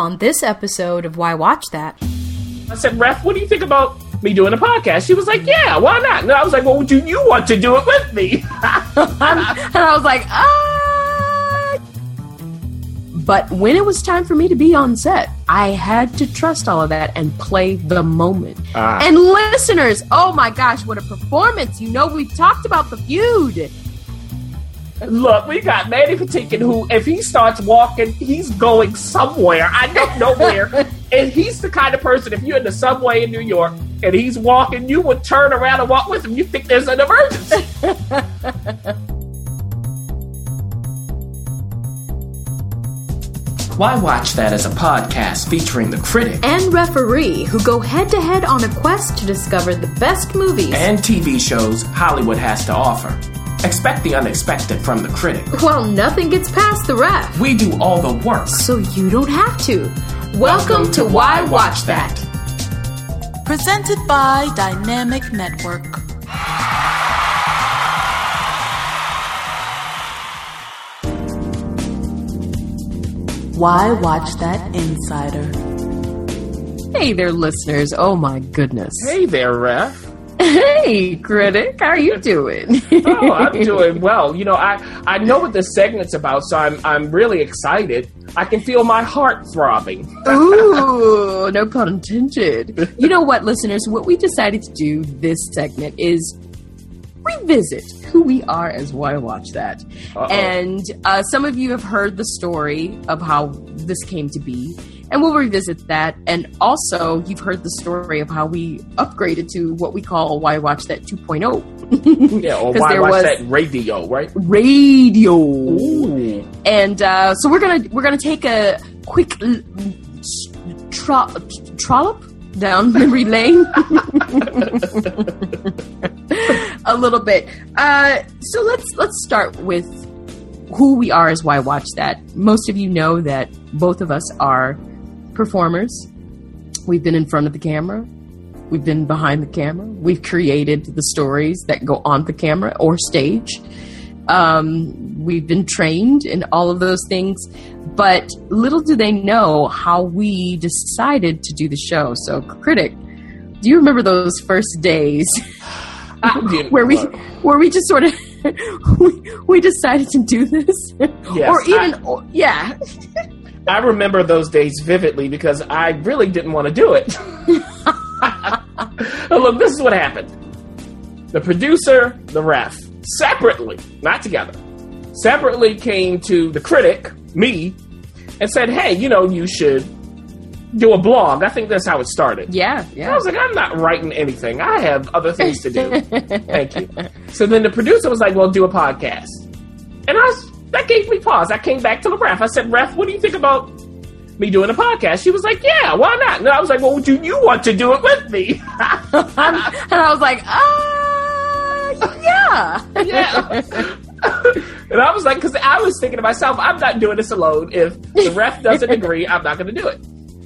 On this episode of Why Watch That, I said, Ref, what do you think about me doing a podcast? She was like, Yeah, why not? And I was like, Well, do you want to do it with me? and I was like, ah. But when it was time for me to be on set, I had to trust all of that and play the moment. Ah. And listeners, oh my gosh, what a performance! You know, we've talked about the feud. Look, we got Mandy Patinkin who, if he starts walking, he's going somewhere. I don't know where. and he's the kind of person, if you're in the subway in New York and he's walking, you would turn around and walk with him. You think there's an emergency. Why Watch That as a podcast featuring the critic And referee who go head to head on a quest to discover the best movies. and TV shows Hollywood has to offer. Expect the unexpected from the critic. well, nothing gets past the ref. We do all the work. so you don't have to. Welcome, to Why Watch That. Presented by Dynamic Network. Why Watch That Insider? Hey there, listeners. Oh my goodness. hey there, Ref. Hey, critic. How are you doing? Oh, I'm doing well. You know, I, I know what this segment's about, so I'm I'm really excited. I can feel my heart throbbing. Ooh, no pun intended. You know what, listeners? What we decided to do this segment is revisit who we are as Why Watch That. Uh-oh. And uh, some of you have heard the story of how this came to be. And we'll revisit that. And also, you've heard the story of how we upgraded to what we call Why Watch That 2.0. Yeah, or why there watch that radio, right? Radio. Ooh. and uh, so we're gonna we're gonna take a quick l- tro- trollop down memory lane a little bit. Uh, so let's let's start with who we are as why watch that. Most of you know that both of us are performers. We've been in front of the camera. We've been behind the camera. We've created the stories that go on the camera or stage. Um, we've been trained in all of those things, but little do they know how we decided to do the show. So, critic, do you remember those first days where we where we just sort of we, we decided to do this, Yes, or even or, yeah, I remember those days vividly because I really didn't want to do it. Look, this is what happened. The producer, the ref, separately, not together, separately came to the critic, me, and said, hey, you know, you should do a blog. I think that's how it started. yeah, yeah. I was like, I'm not writing anything. I have other things to do. Thank you. So then the producer was like, well, do a podcast. And I was, that gave me pause. I came back to the ref. I said, ref, what do you think about me doing a podcast? She was like, yeah, why not? And I was like, well, do you want to do it with me? and I was like, ah, yeah, yeah. and I was like, because I was thinking to myself, I'm not doing this alone. If the ref doesn't agree, I'm not going to do it.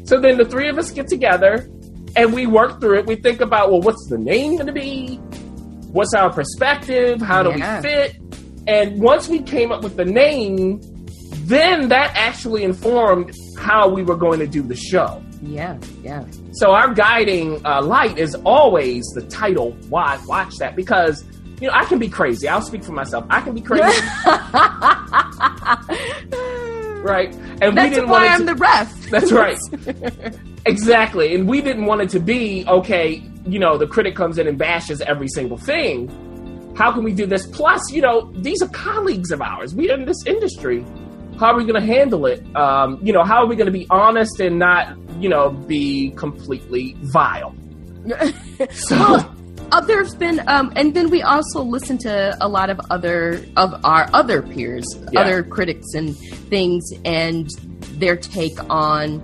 So then the three of us get together and we work through it. We think about, well, what's the name going to be? What's our perspective? How do Yeah. we fit? And once we came up with the name, then that actually informed how we were going to do the show. yeah, yeah. So our guiding uh, light is always the title. Why watch that? Because you know I can be crazy. I'll speak for myself. I can be crazy, right? And we That's want why it I'm to- the ref. That's right. exactly. And we didn't want it to be okay. You know, the critic comes in and bashes every single thing. How can we do this? Plus, you know, these are colleagues of ours. We are in this industry. How are we going to handle it? Um, you know, how are we going to be honest and not, you know, be completely vile? So, Well, uh, there's been, um, and then we also listen to a lot of other of our other peers, Yeah. other critics and things, and their take on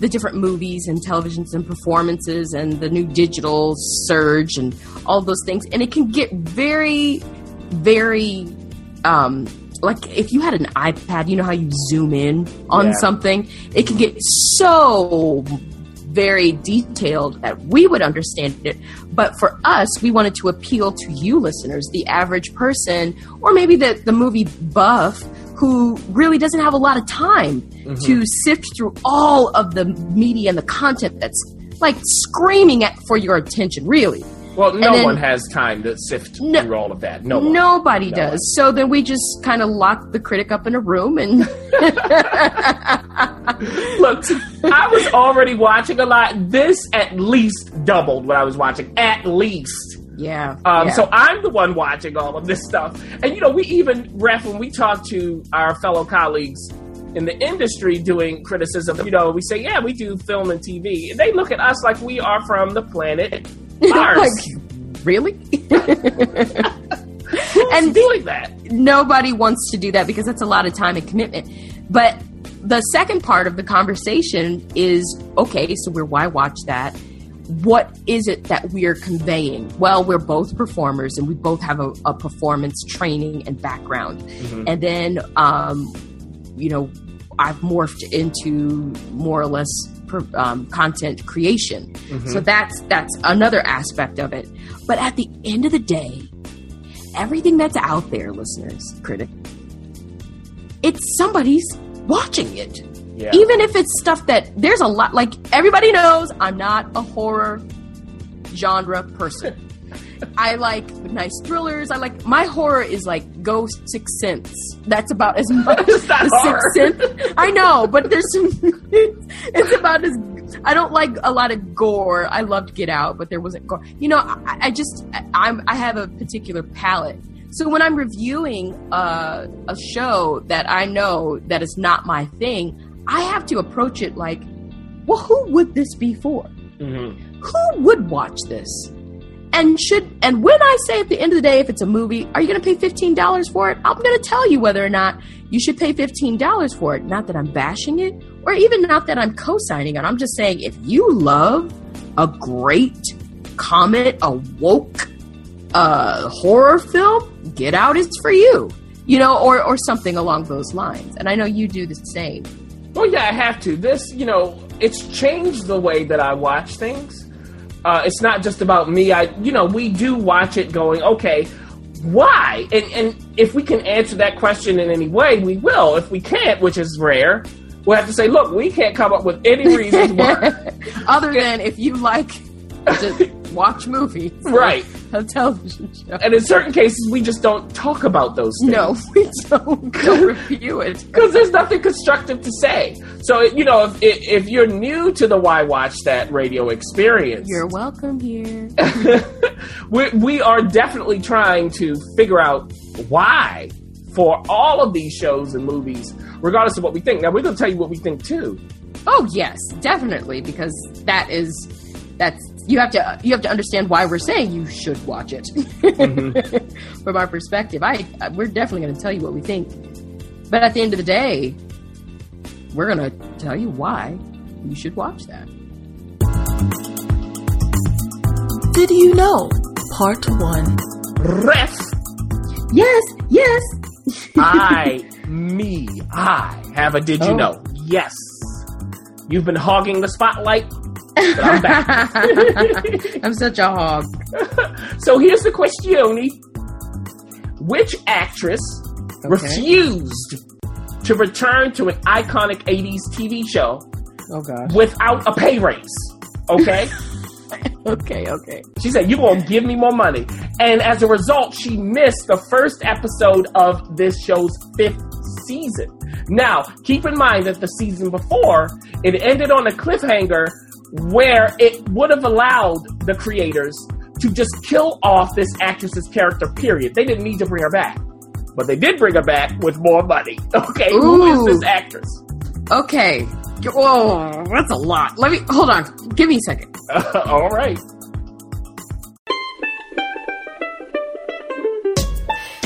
the different movies and televisions and performances and the new digital surge and all those things, and it can get very, very. Um, like if you had an iPad, you know how you zoom in on Yeah. something, it can get so very detailed that we would understand it. But for us, we wanted to appeal to you listeners, the average person, or maybe the, the movie buff who really doesn't have a lot of time to sift through all of the media and the content that's like screaming at for your attention, really. Well, no then- one has time to sift No- through all of that. No. Nobody No does. one. So then we just kind of lock the critic up in a room and Look, I was already watching a lot. This at least doubled what I was watching. At least. yeah. Um, yeah. So I'm the one watching all of this stuff. And, you know, we even, ref, when we talk to our fellow colleagues in the industry doing criticism, you know, we say, yeah, we do film and TV. And they look at us like we are from the planet Mars. like, really? Who's and- doing that? nobody wants to do that because that's a lot of time and commitment. But the second part of the conversation is okay, so we're why watch that? What is it that we're conveying? Well, we're both performers and we both have a, a performance training and background. And then, um, you know, I've morphed into more or less per, um, content creation. So that's that's another aspect of it. But at the end of the day, everything that's out there, listeners, critic, it's somebody's watching it. Yeah. Even if it's stuff that there's a lot, like everybody knows, I'm not a horror genre person. I like nice thrillers. I like my horror is like Ghost Sixth Sense. That's about as much as not the horror. Sixth Sense. I know, but there's some. It's about as. I don't like a lot of gore. I loved Get Out, but there wasn't gore. You know, I, I just I'm I have a particular palette. So when I'm reviewing uh, a show that I know that is not my thing, I have to approach it like, well, who would this be for? Mhm. who would watch this? And should and when I say at the end of the day, if it's a movie, are you going to pay fifteen dollars for it? I'm going to tell you whether or not you should pay fifteen dollars for it. Not that I'm bashing it, or even not that I'm co-signing it. I'm just saying if you love a great comet, a woke uh, horror film, Get Out is for you. You know, or or something along those lines. And I know you do the same. Well, yeah, I have to. This, you know, it's changed the way that I watch things. Uh, it's not just about me. I, you know, we do watch it going, okay, why? And and if we can answer that question in any way, we will. If we can't, which is rare, we'll have to say, look, we can't come up with any reasons why. Other than if you like to watch movies, right. a television show. And in certain cases, we just don't talk about those things. No, we don't, review it. because there's nothing constructive to say. So you know, if if you're new to the Why Watch That radio experience, You're welcome here. we we are definitely trying to figure out why for all of these shows and movies, regardless of what we think. Now we're going to tell you what we think too. Oh yes, definitely, because that is that's you have to you have to understand why we're saying you should watch it. Mm-hmm. From our perspective, I I- we're definitely going to tell you what we think, but at the end of the day, we're going to tell you why you should watch that. Did you know? Part 1. Ref, Yes, yes. I, me, I have a did you Oh. know? Yes, you've been hogging the spotlight, but I'm back. I'm such a hog. So here's the question: Which actress refused to return to an iconic '80s TV show Oh gosh. without a pay raise? Okay, Okay, okay. she said, "You gonna give me more money," and as a result, she missed the first episode of this show's fifth season. Now, keep in mind that the season before it ended on a cliffhanger where it would have allowed the creators to just kill off this actress's character. Period. They didn't need to bring her back, but they did bring her back with more money. Okay, who is this actress? Okay. Whoa, oh, that's a lot. Let me hold on. Give me a second. all right.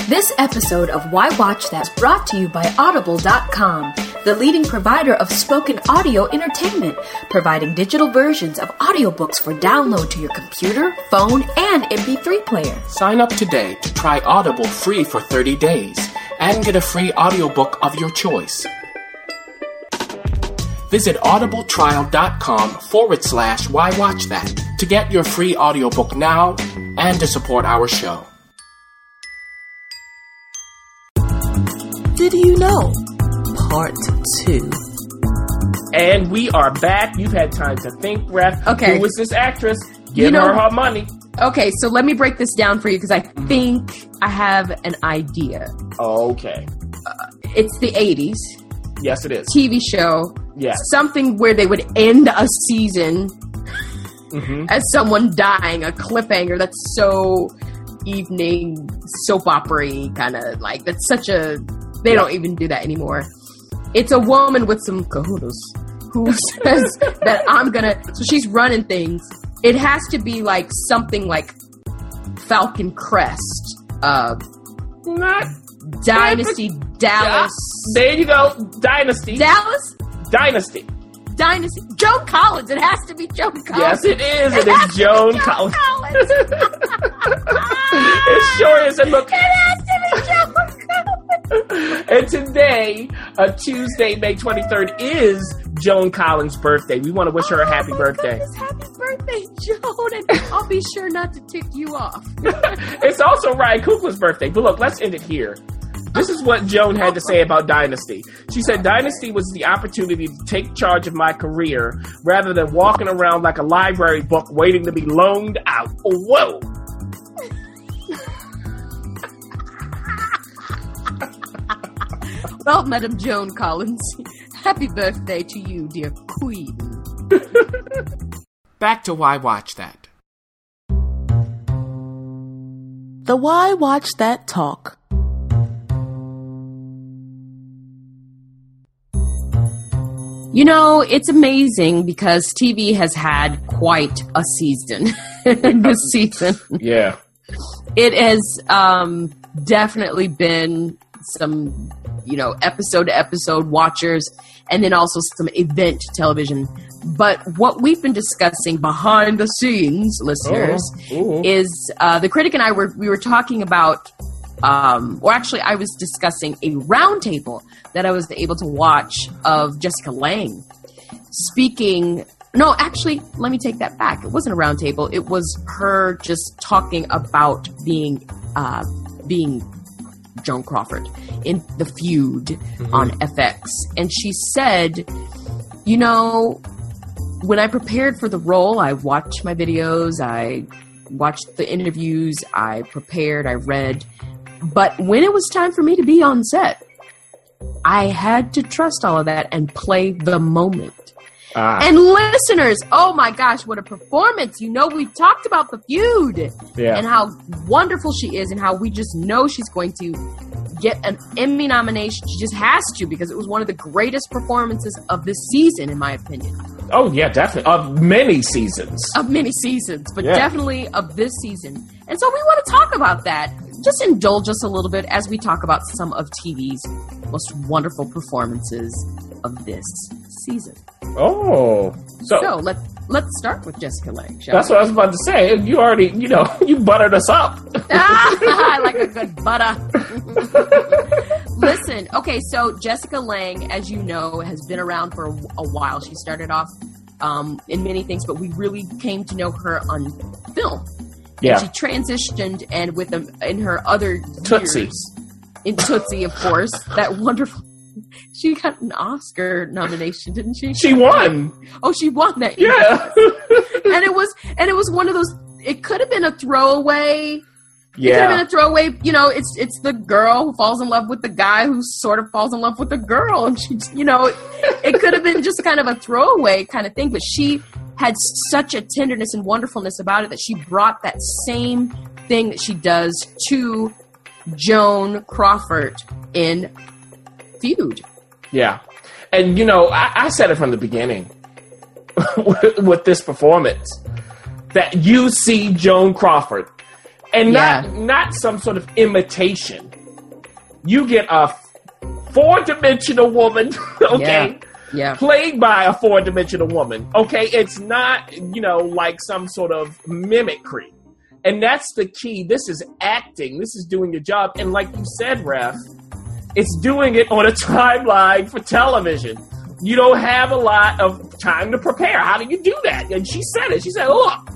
This episode of Why Watch That is brought to you by Audible.com, the leading provider of spoken audio entertainment, providing digital versions of audiobooks for download to your computer, phone, and MP3 player. Sign up today to try Audible free for 30 days and get a free audiobook of your choice. Visit audibletrial.com forward slash why watch that to get your free audiobook now and to support our show. Did you know? Part 2. And we are back. You've had time to think, Ref. Okay. Who is this actress? Give You know- her her money. Okay, so let me break this down for you because I think I have an idea. Okay. It's the 80s Yes, it is. TV show, Yes. something where they would end a season hmm as someone dying, a cliffhanger that's so evening soap opera kind of like that's such a they don't even do that anymore. It's a woman with some kahunas who says that I'm gonna so she's running things. It has to be like something like Falcon Crest, uh Not. Dynasty Dallas There you go. Dynasty. Dallas Dynasty. Dynasty Joan Collins. It has to be Joan Collins. Yes, it is. It has is to Joan Collins. Collins. it sure is. And look, It and today, uh, Tuesday, May 23rd, is Joan Collins' birthday. We want to wish her a happy Oh birthday. goodness, happy birthday, Joan. And I'll be sure not to tick you off. it's also Ryan Coogler's birthday. But look, let's end it here. This is what Joan had to say about Dynasty. She said, Dynasty was the opportunity to take charge of my career rather than walking around like a library book waiting to be loaned out. Whoa! Well, Madam Joan Collins, happy birthday to you, dear queen. Back to Why Watch That. The Why Watch That Talk. You know, it's amazing because TV has had quite a season this season. Yeah. It has um, definitely been some, you know, episode to episode watchers and then also some event television. But what we've been discussing behind the scenes, listeners, Ooh. is uh, the critic and I were we were talking about, um, or actually, I was discussing a roundtable that I was able to watch of Jessica Lange speaking. No, actually, let me take that back. It wasn't a roundtable. It was her just talking about being uh, being Joan Crawford in the feud mm-hmm. on FX, and she said, "You know, when I prepared for the role, I watched my videos, I watched the interviews, I prepared, I read, but when it was time for me to be on set, I had to trust all of that and play the moment." Ah, And listeners, oh my gosh, what a performance! You know, we talked about the feud yeah. and how wonderful she is, and how we just know she's going to get an Emmy nomination. She just has to because it was one of the greatest performances of this season, in my opinion, oh, yeah, definitely. Of many seasons. of many seasons, but Yeah. definitely of this season. And so we want to talk about that. Just indulge us a little bit as we talk about some of TV's most wonderful performances of this season. Oh. So, So let let's start with Jessica Lange. That's we? what I was about to say. You already, you know, you buttered us up. I like a good butter. Listen, okay, so Jessica Lange, as you know, has been around for a, while. She started off um, in many things, but we really came to know her on film. Yeah. She transitioned, and with them in her other Tootsie. years, in Tootsie, of course, that wonderful. She got an Oscar nomination, didn't she? She won. Oh, she won that. year. Yeah. and it was, and it was one of those. It could have been a throwaway Yeah. it could have been a throwaway. You know, it's it's the girl who falls in love with the guy who sort of falls in love with the girl, and she, you know, it, it could have been just kind of a throwaway kind of thing. But she had such a tenderness and wonderfulness about it that she brought that same thing that she does to Joan Crawford in Feud. Yeah. And, you know, I, I said it from the beginning with, with this performance that you see Joan Crawford and not, Yeah. not some sort of imitation. You get a four dimensional woman, okay? Yeah, Played by a four dimensional woman, okay? It's not, you know, like some sort of mimicry. And that's the key. This is acting. This is doing your job. And like you said, Ref, it's doing it on a timeline for television. You don't have a lot of time to prepare. How do you do that? And she said it. She said, look,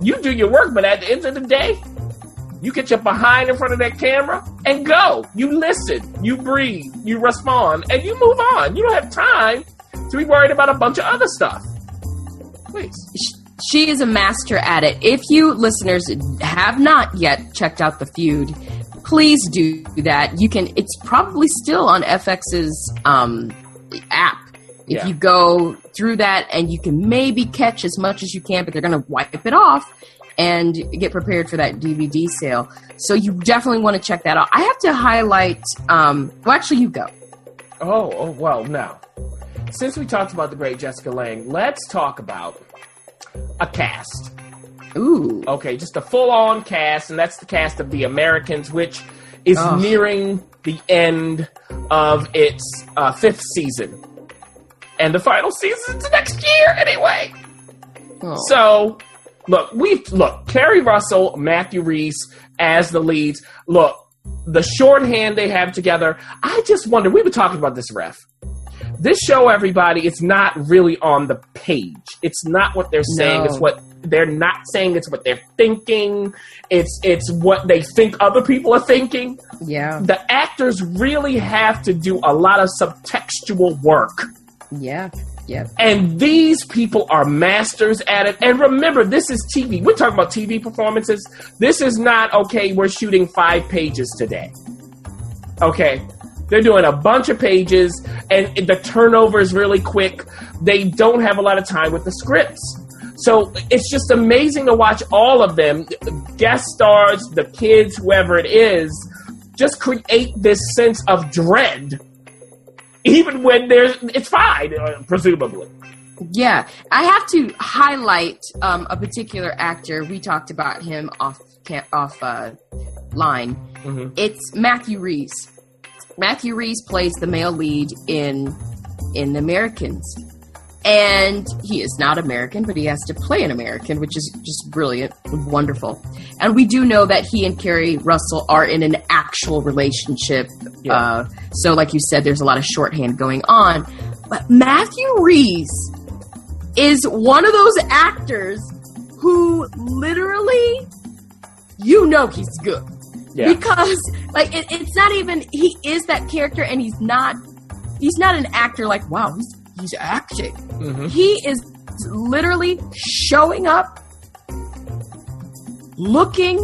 you do your work, but at the end of the day, you get your behind in front of that camera and go. You listen, you breathe, you respond, and you move on. You don't have time to be worried about a bunch of other stuff. Please. She is a master at it. If you listeners have not yet checked out the feud, please do that. You can. It's probably still on FX's um, app. If Yeah. you go through that, and you can maybe catch as much as you can, but they're going to wipe it off and get prepared for that DVD sale. So you definitely want to check that out. I have to highlight. Um, well, actually, you go. Oh, oh, well, now, since we talked about the great Jessica Lange, let's talk about a cast. Ooh, Okay, just a full on cast, and that's the cast of The Americans, which is Ugh. nearing the end of its uh, fifth season. And the final season's next year, anyway. Oh. So, look, we look Keri Russell, Matthew Rhys as the leads. Look, the shorthand they have together. I just wonder. We were talking about this, ref. This show, everybody, it's not really on the page. It's not what they're saying. No. It's what they're not saying. It's what they're thinking. It's it's what they think other people are thinking. yeah, The actors really have to do a lot of subtextual work. yeah, yeah. And these people are masters at it. And remember, this is TV. We're talking about TV performances. This is not, okay, we're shooting five pages today. Okay. They're doing a bunch of pages, and the turnover is really quick. They don't have a lot of time with the scripts. So it's just amazing to watch all of them, guest stars, the kids, whoever it is, just create this sense of dread even when there's it's fine, uh, presumably. Yeah, I have to highlight um, a particular actor. We talked about him off off uh, line. Mhm. It's Matthew Rhys. Matthew Rhys plays the male lead in in Americans, and he is not American, but he has to play an American, which is just brilliant, and wonderful. And we do know that he and Keri Russell are in an actual relationship. Yeah. Uh, so, like you said, there's a lot of shorthand going on. But Matthew Rhys is one of those actors who literally, you know, he's good Yeah. because like it, it's not even he is that character and he's not he's not an actor like wow he's he's acting Mhm. he is literally showing up looking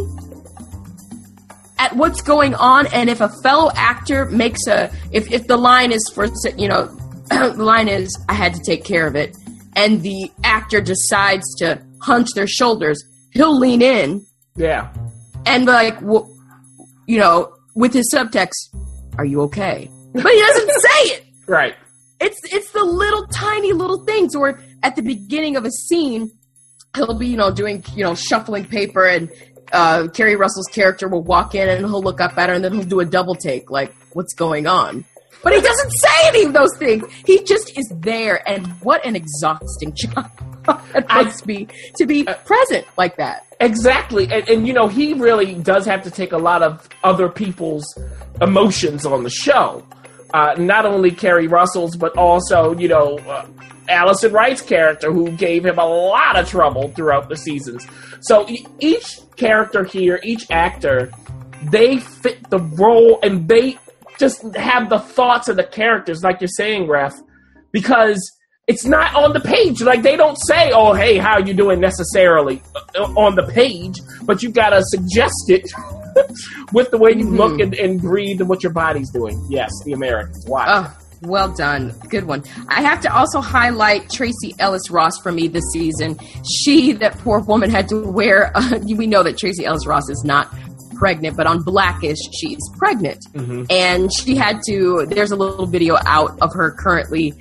at what's going on and if a fellow actor makes a if, if the line is for you know the line is i had to take care of it and the actor decides to hunch their shoulders he'll lean in Yeah. and be like, w- you know, with his subtext, "Are you okay?" But he doesn't say it. Right. It's it's the little tiny little things. Or at the beginning of a scene, he'll be you know doing you know shuffling paper, and uh, Keri Russell's character will walk in and he'll look up at her, and then he'll do a double take, like, "What's going on?" But he doesn't say any of those things. He just is there, and what an exhausting job it must be to be present like that. Exactly. And, and, you know, he really does have to take a lot of other people's emotions on the show. Uh, not only Keri Russell's, but also, you know, uh, Alison Wright's character, who gave him a lot of trouble throughout the seasons. So e- each character here, each actor, they fit the role and they just have the thoughts of the characters, like you're saying, Ref, because it's not on the page. Like they don't say, "Oh, hey, how you doing?" necessarily uh, on the page, but you gotta suggest it with the way you look and, and breathe and what your body's doing. Yes, the Americans. Watch. Oh, well done. Good one. I have to also highlight Tracee Ellis Ross for me this season. She, that poor woman, had to wear. Uh, we know that Tracee Ellis Ross is not pregnant, but on Blackish, she's pregnant. And she had to. There's a little video out of her currently.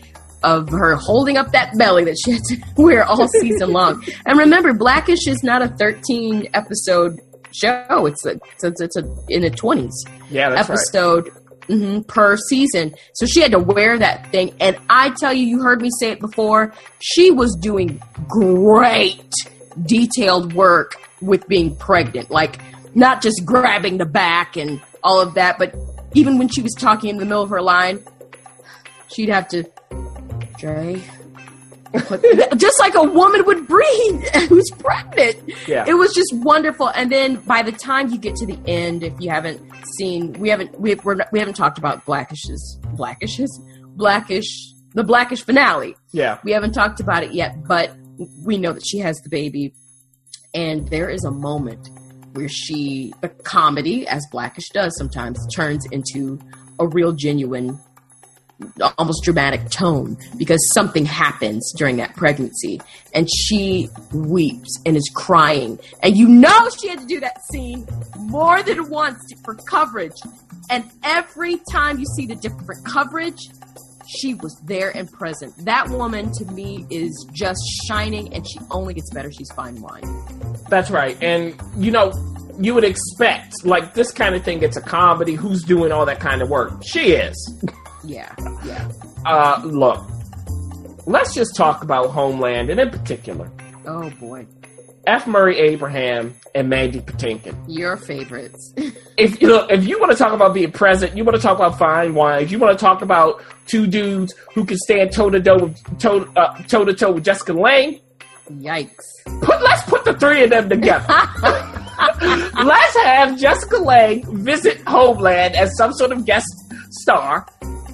Of her holding up that belly that she had to wear all season long. And remember, Blackish is not a 13 episode show. It's a, it's a, it's a in the 20s yeah, that's right. episode mhm, per season. So she had to wear that thing. And I tell you, you heard me say it before, she was doing great detailed work with being pregnant. Like, not just grabbing the back and all of that, but even when she was talking in the middle of her line, she'd have to, Dre. Just like a woman would breathe who's pregnant. Yeah. It was just wonderful. And then by the time you get to the end, if you haven't seen, we haven't we we're we haven't talked about Blackish's Blackish's Blackish the Blackish finale. Yeah. We haven't talked about it yet, but we know that she has the baby. And there is a moment where she, the comedy, as Blackish does sometimes, turns into a real genuine, almost dramatic tone because something happens during that pregnancy. And she weeps and is crying. And you know she had to do that scene more than once for coverage. And every time you see the different coverage, she was there and present. That woman to me is just shining, and she only gets better. She's fine wine. That's right. And, you know, you would expect, like, this kind of thing, it's a comedy. Who's doing all that kind of work? She is. Yeah, yeah. Uh, look, let's just talk about Homeland, and in particular, Oh boy, F. Murray Abraham and Mandy Patinkin. your favorites. If you know, if you want to talk about being present, you want to talk about fine wines, you want to talk about two dudes who can stand toe to toe toe uh, toe to toe with Jessica Lange. Yikes. Put let's put the three of them together. let's have Jessica Lange visit Homeland as some sort of guest star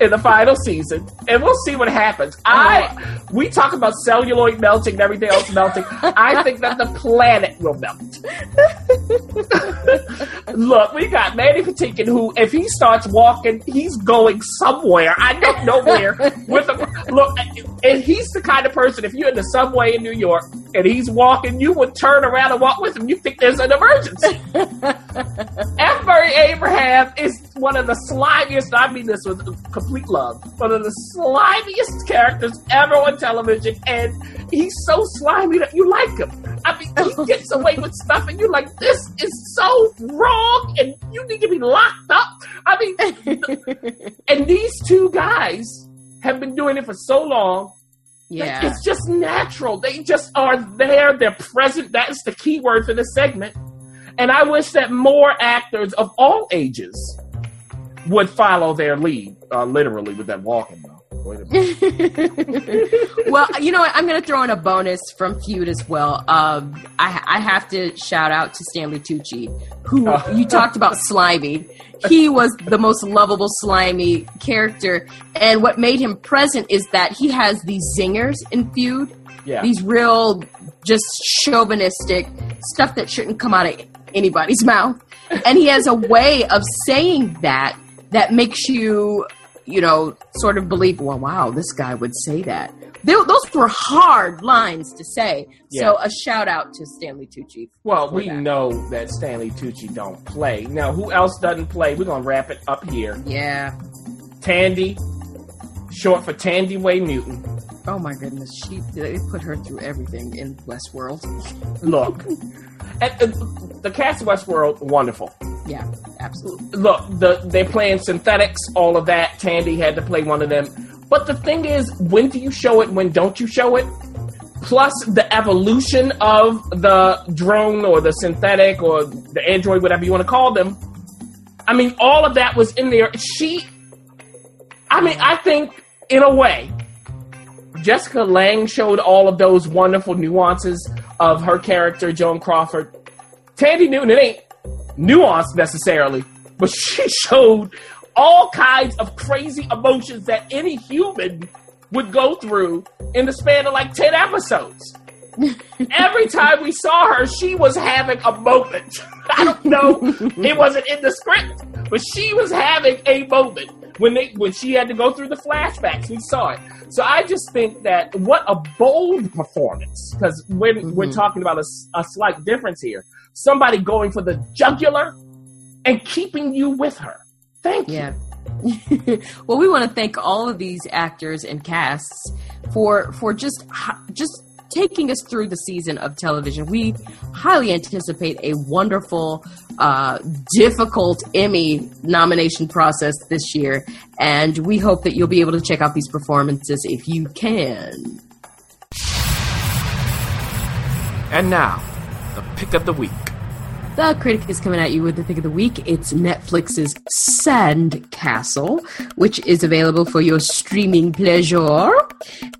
in the final season, and we'll see what happens. I we talk about celluloid melting and everything else melting. I think that the planet will melt. Look, we got Mandy Patinkin, who if he starts walking, he's going somewhere. I don't know where. With a, look, and he's the kind of person. If you're in the subway in New York and he's walking, you would turn around and walk with him. You think there's an emergency. F. Murray Abraham is one of the slimiest. I mean this with complete love. One of the slimiest characters ever on television, and he's so slimy that you like him. I mean, he gets away with stuff, and you're like, "This is so wrong," and you need to be locked up. I mean, and these two guys have been doing it for so long. Yeah. It's just natural. They just are there. They're present. That is the key word for this segment. And I wish that more actors of all ages would follow their lead, uh, literally with that walking. Though. Wait a minute. well, you know what? I'm going to throw in a bonus from Feud as well. Um, I, I have to shout out to Stanley Tucci, who Oh. you talked about slimy. He was the most lovable slimy character, and what made him present is that he has these zingers in Feud. Yeah. These real, just chauvinistic stuff that shouldn't come out of anybody's mouth, and he has a way of saying that that makes you you know, sort of believe, well, wow, this guy would say that. They, those were hard lines to say. So a shout out to Stanley Tucci. Well, we that. know that Stanley Tucci don't play. Now, who else doesn't play? We're gonna wrap it up here. Yeah. Thandie, short for Thandiwe Newton. Oh my goodness, she they put her through everything in Westworld. Look, and, uh, the cast of Westworld, wonderful. Yeah, absolutely. look, the, they're playing synthetics, all of that. Thandie had to play one of them. But the thing is, when do you show it? When don't you show it? Plus the evolution of the drone or the synthetic or the android, whatever you want to call them. I mean, all of that was in there. She, I mean, I think in a way, Jessica Lange showed all of those wonderful nuances of her character, Joan Crawford. Thandie Newton, it ain't nuanced necessarily, but she showed all kinds of crazy emotions that any human would go through in the span of like 10 episodes. Every time we saw her, she was having a moment. I don't know, it wasn't in the script, but she was having a moment when they when she had to go through the flashbacks. We saw it. So I just think that what a bold performance because when we're mm-hmm. talking about a slight difference here, somebody going for the jugular and keeping you with her. Thank you. Yeah. well, we want to thank all of these actors and casts for for just just taking us through the season of television. We highly anticipate a wonderful, uh, difficult Emmy nomination process this year, and we hope that you'll be able to check out these performances if you can. And now, the pick of the week. The critic is coming at you with the pick of the week. It's Netflix's Sandcastle, which is available for your streaming pleasure.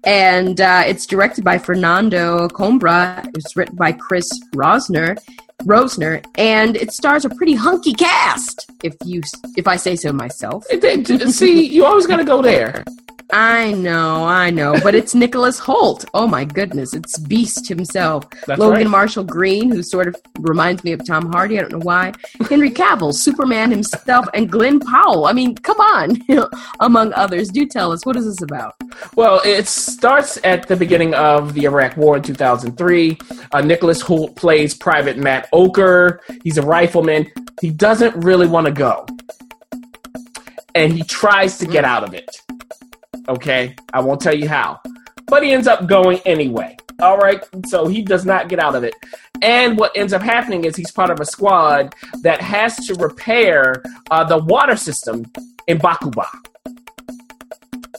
And uh, it's directed by Fernando Coimbra. It's written by Chris Roessner. Roessner, and it stars a pretty hunky cast, if you if I say so myself. See, you always got to go there. I know, I know, but it's Nicholas Hoult. Oh my goodness, it's Beast himself. That's Logan right. Marshall Green, who sort of reminds me of Tom Hardy. I don't know why. Henry Cavill, Superman himself, and Glenn Powell. I mean, come on, among others. Do tell us what is this about? Well, it starts at the beginning of the Iraq War in 2003. Uh, Nicholas Hoult plays Private Matt Ocre. He's a rifleman. He doesn't really want to go. And he tries to get out of it. Okay? I won't tell you how. But he ends up going anyway. All right? So he does not get out of it. And what ends up happening is he's part of a squad that has to repair uh, the water system in Baqubah.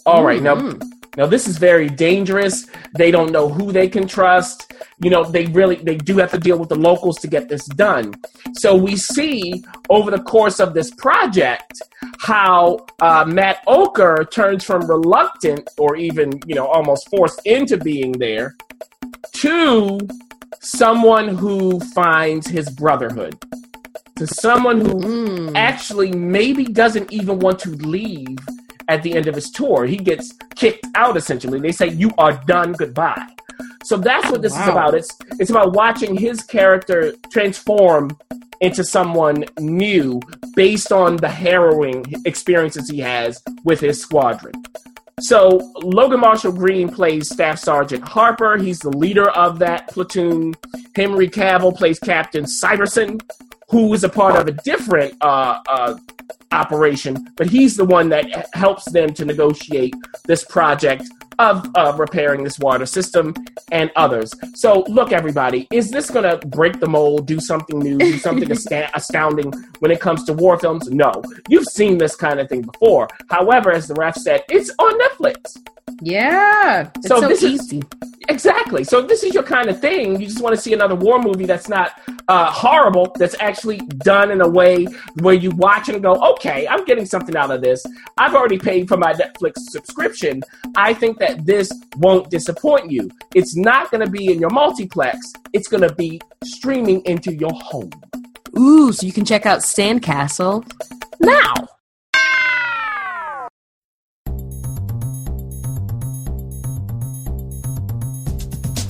All right, now Mhm. Now this is very dangerous. They don't know who they can trust. You know, they really they do have to deal with the locals to get this done. So we see over the course of this project how uh, Matt Ocre turns from reluctant or even you know almost forced into being there to someone who finds his brotherhood to someone who Mm. actually maybe doesn't even want to leave at the end of his tour. He gets kicked out essentially. They say you are done, goodbye. So that's what this is about. It's it's about watching his character transform into someone new based on the harrowing experiences he has with his squadron. So Logan Marshall Green plays Staff Sergeant Harper. He's the leader of that platoon. Henry Cavill plays Captain Syverson, who is a part of a different uh, uh, operation, but he's the one that helps them to negotiate this project of uh, repairing this water system and others. So, look, everybody, is this going to break the mold, do something new, do something astounding when it comes to war films? No. You've seen this kind of thing before. However, as the ref said, it's on Netflix. Yeah, it's So so, this is- Exactly. So this is your kind of thing. You just want to see another war movie that's not uh, horrible, that's actually done in a way where you watch it and go, okay, I'm getting something out of this. I've already paid for my Netflix subscription. I think that this won't disappoint you. It's not going to be in your multiplex. It's going to be streaming into your home. Ooh, so you can check out Sandcastle now.